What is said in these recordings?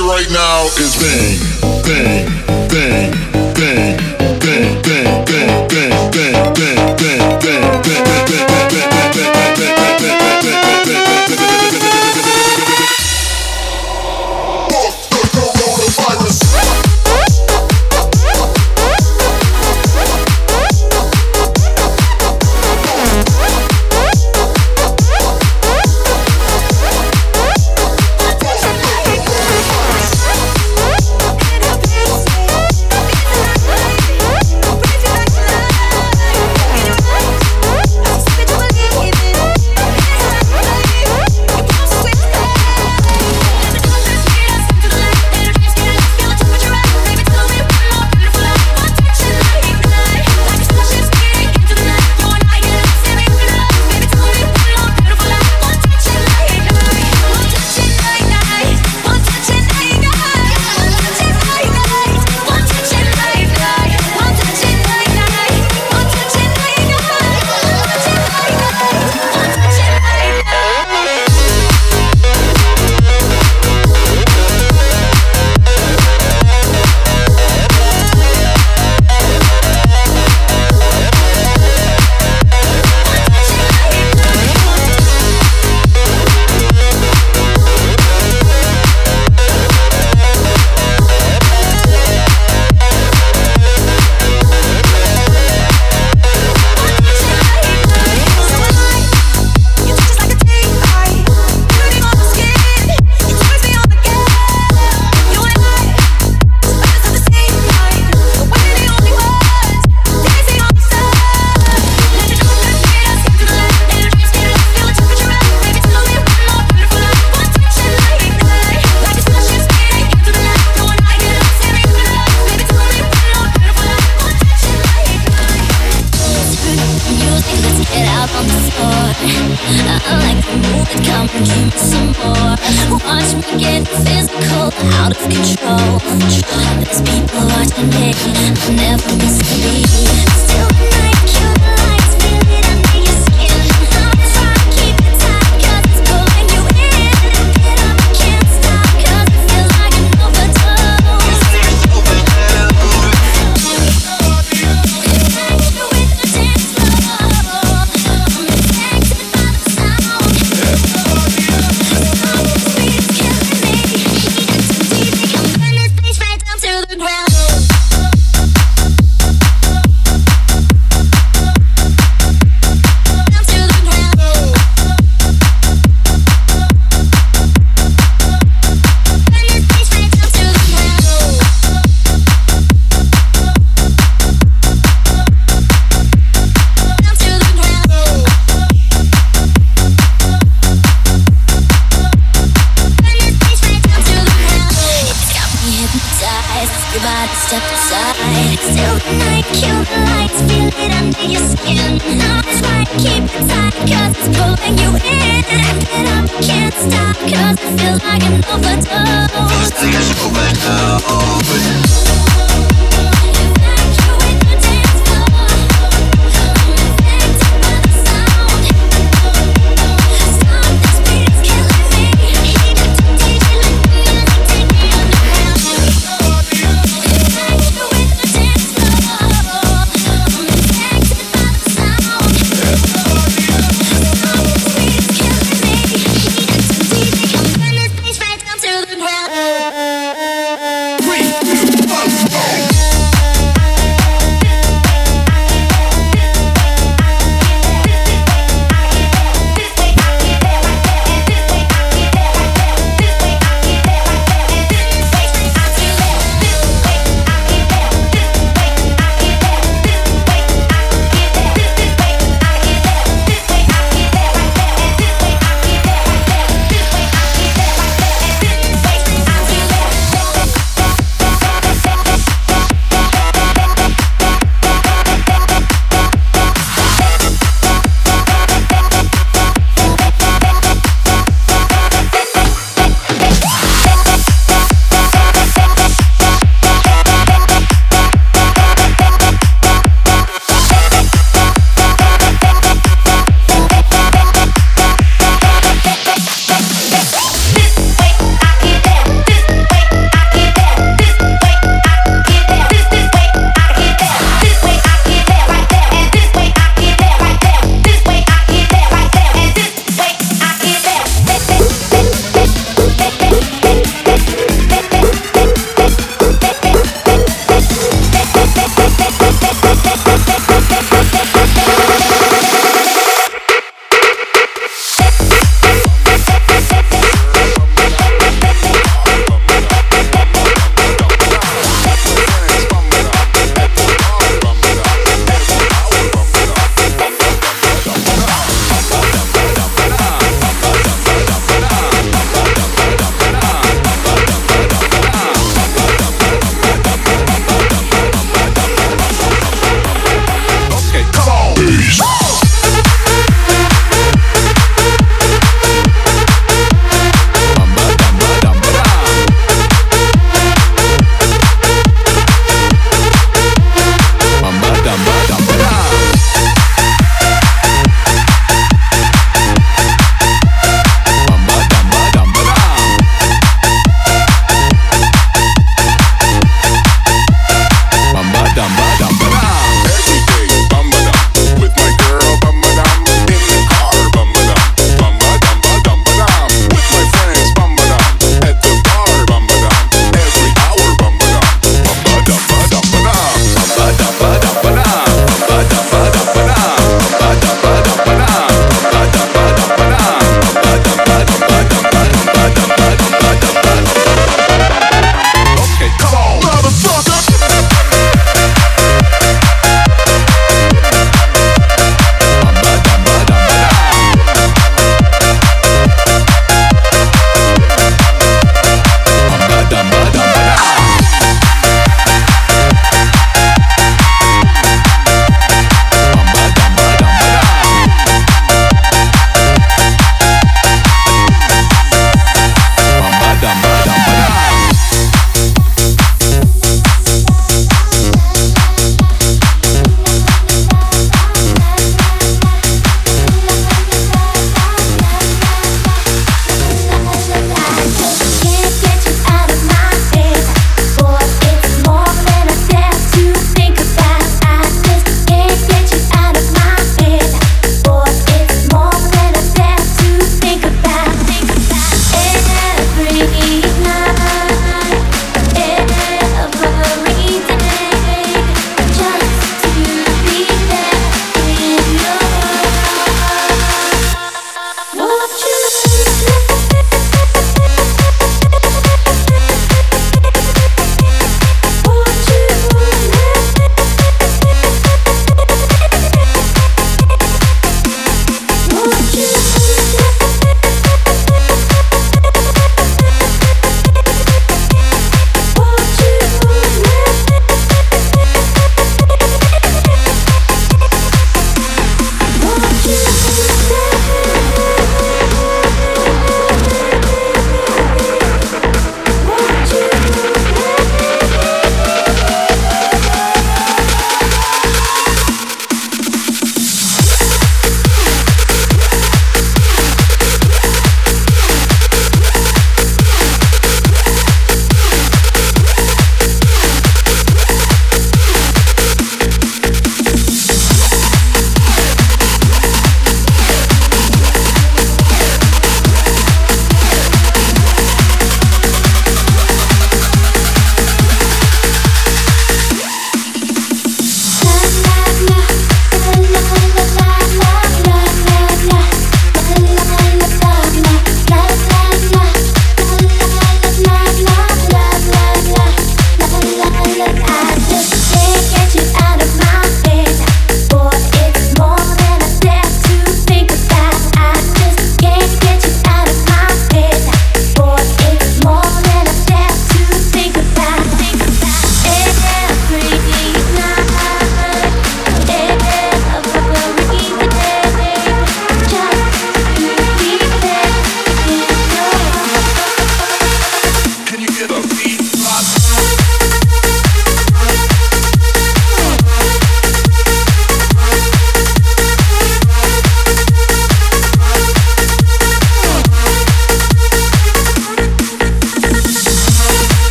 right now is bang, bang, bang, bang,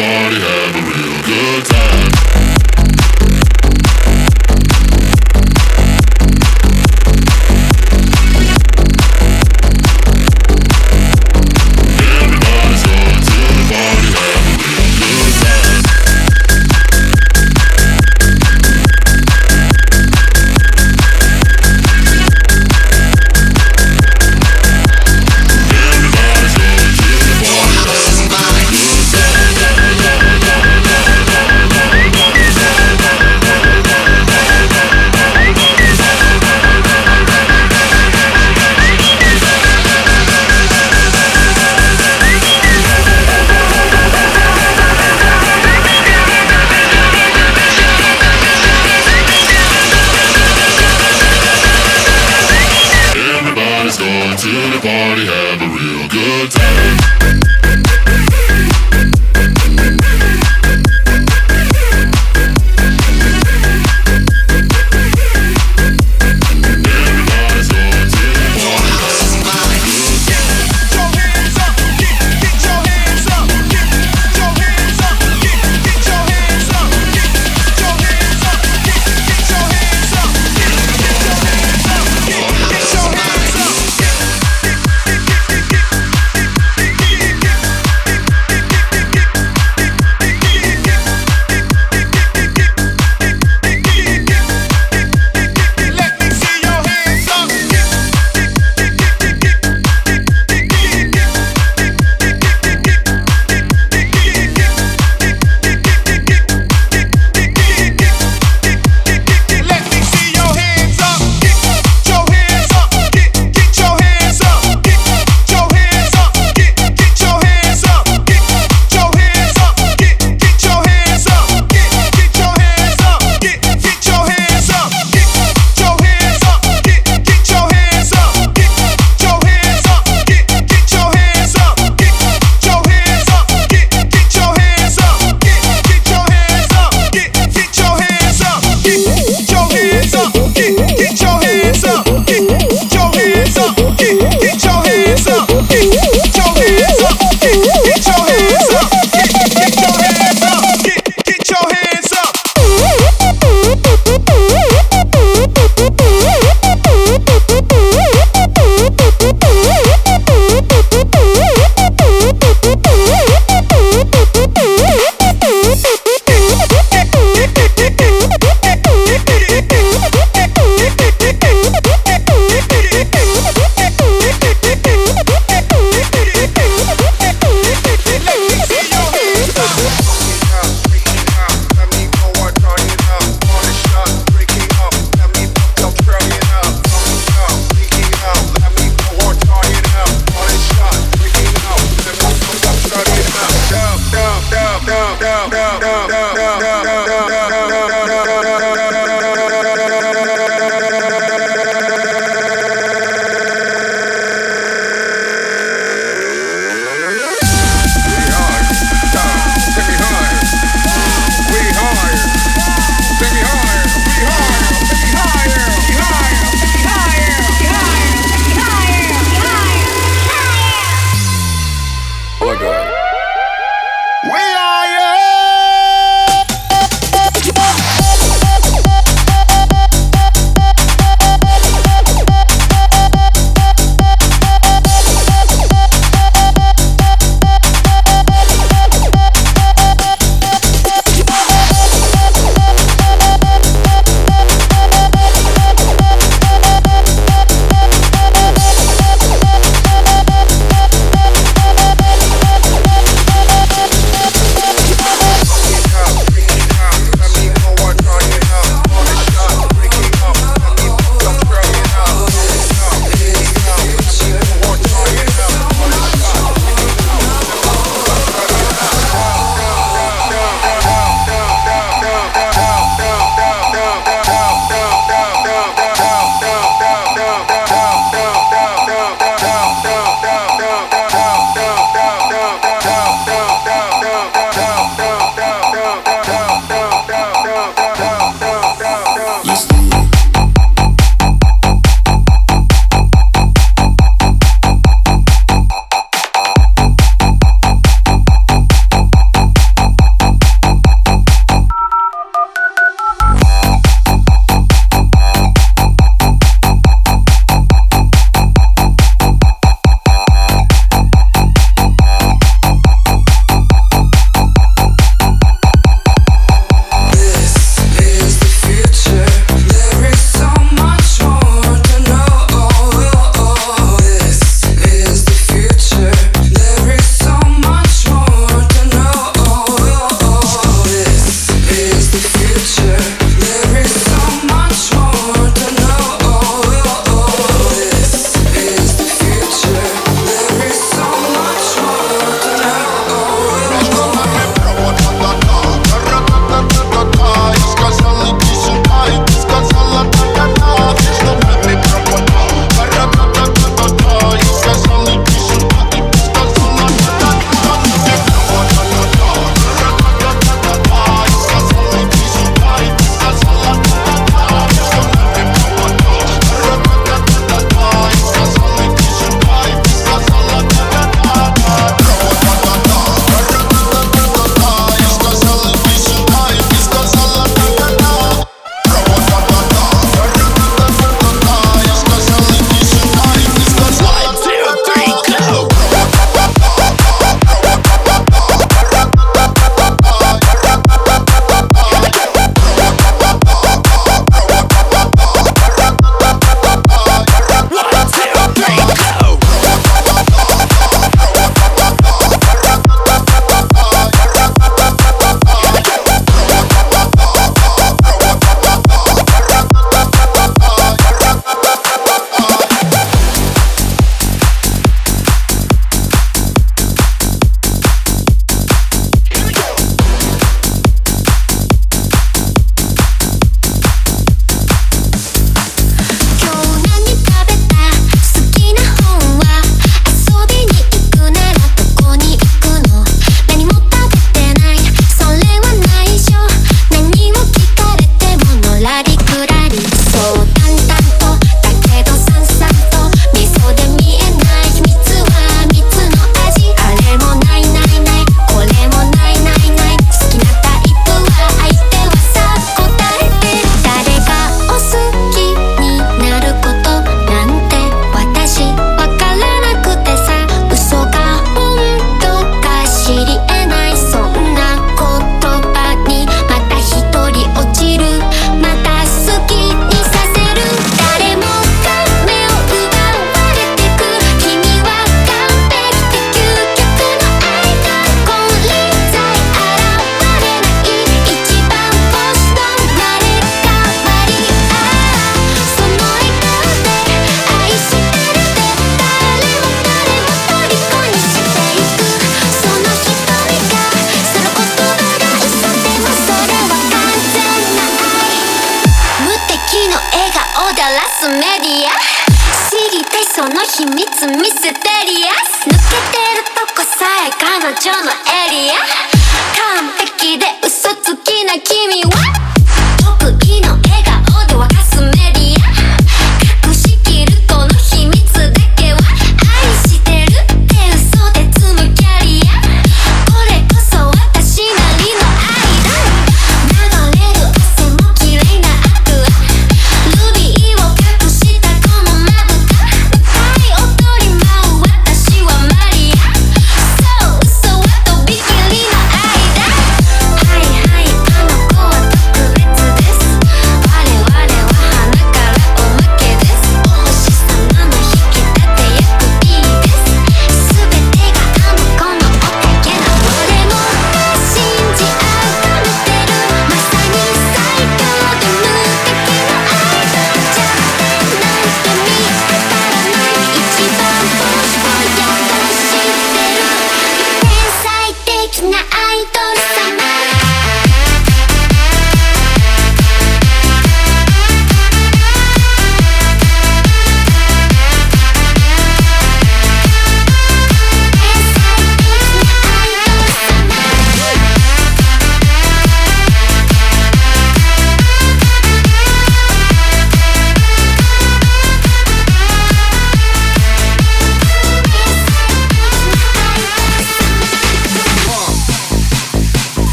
on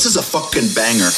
This is a fucking banger.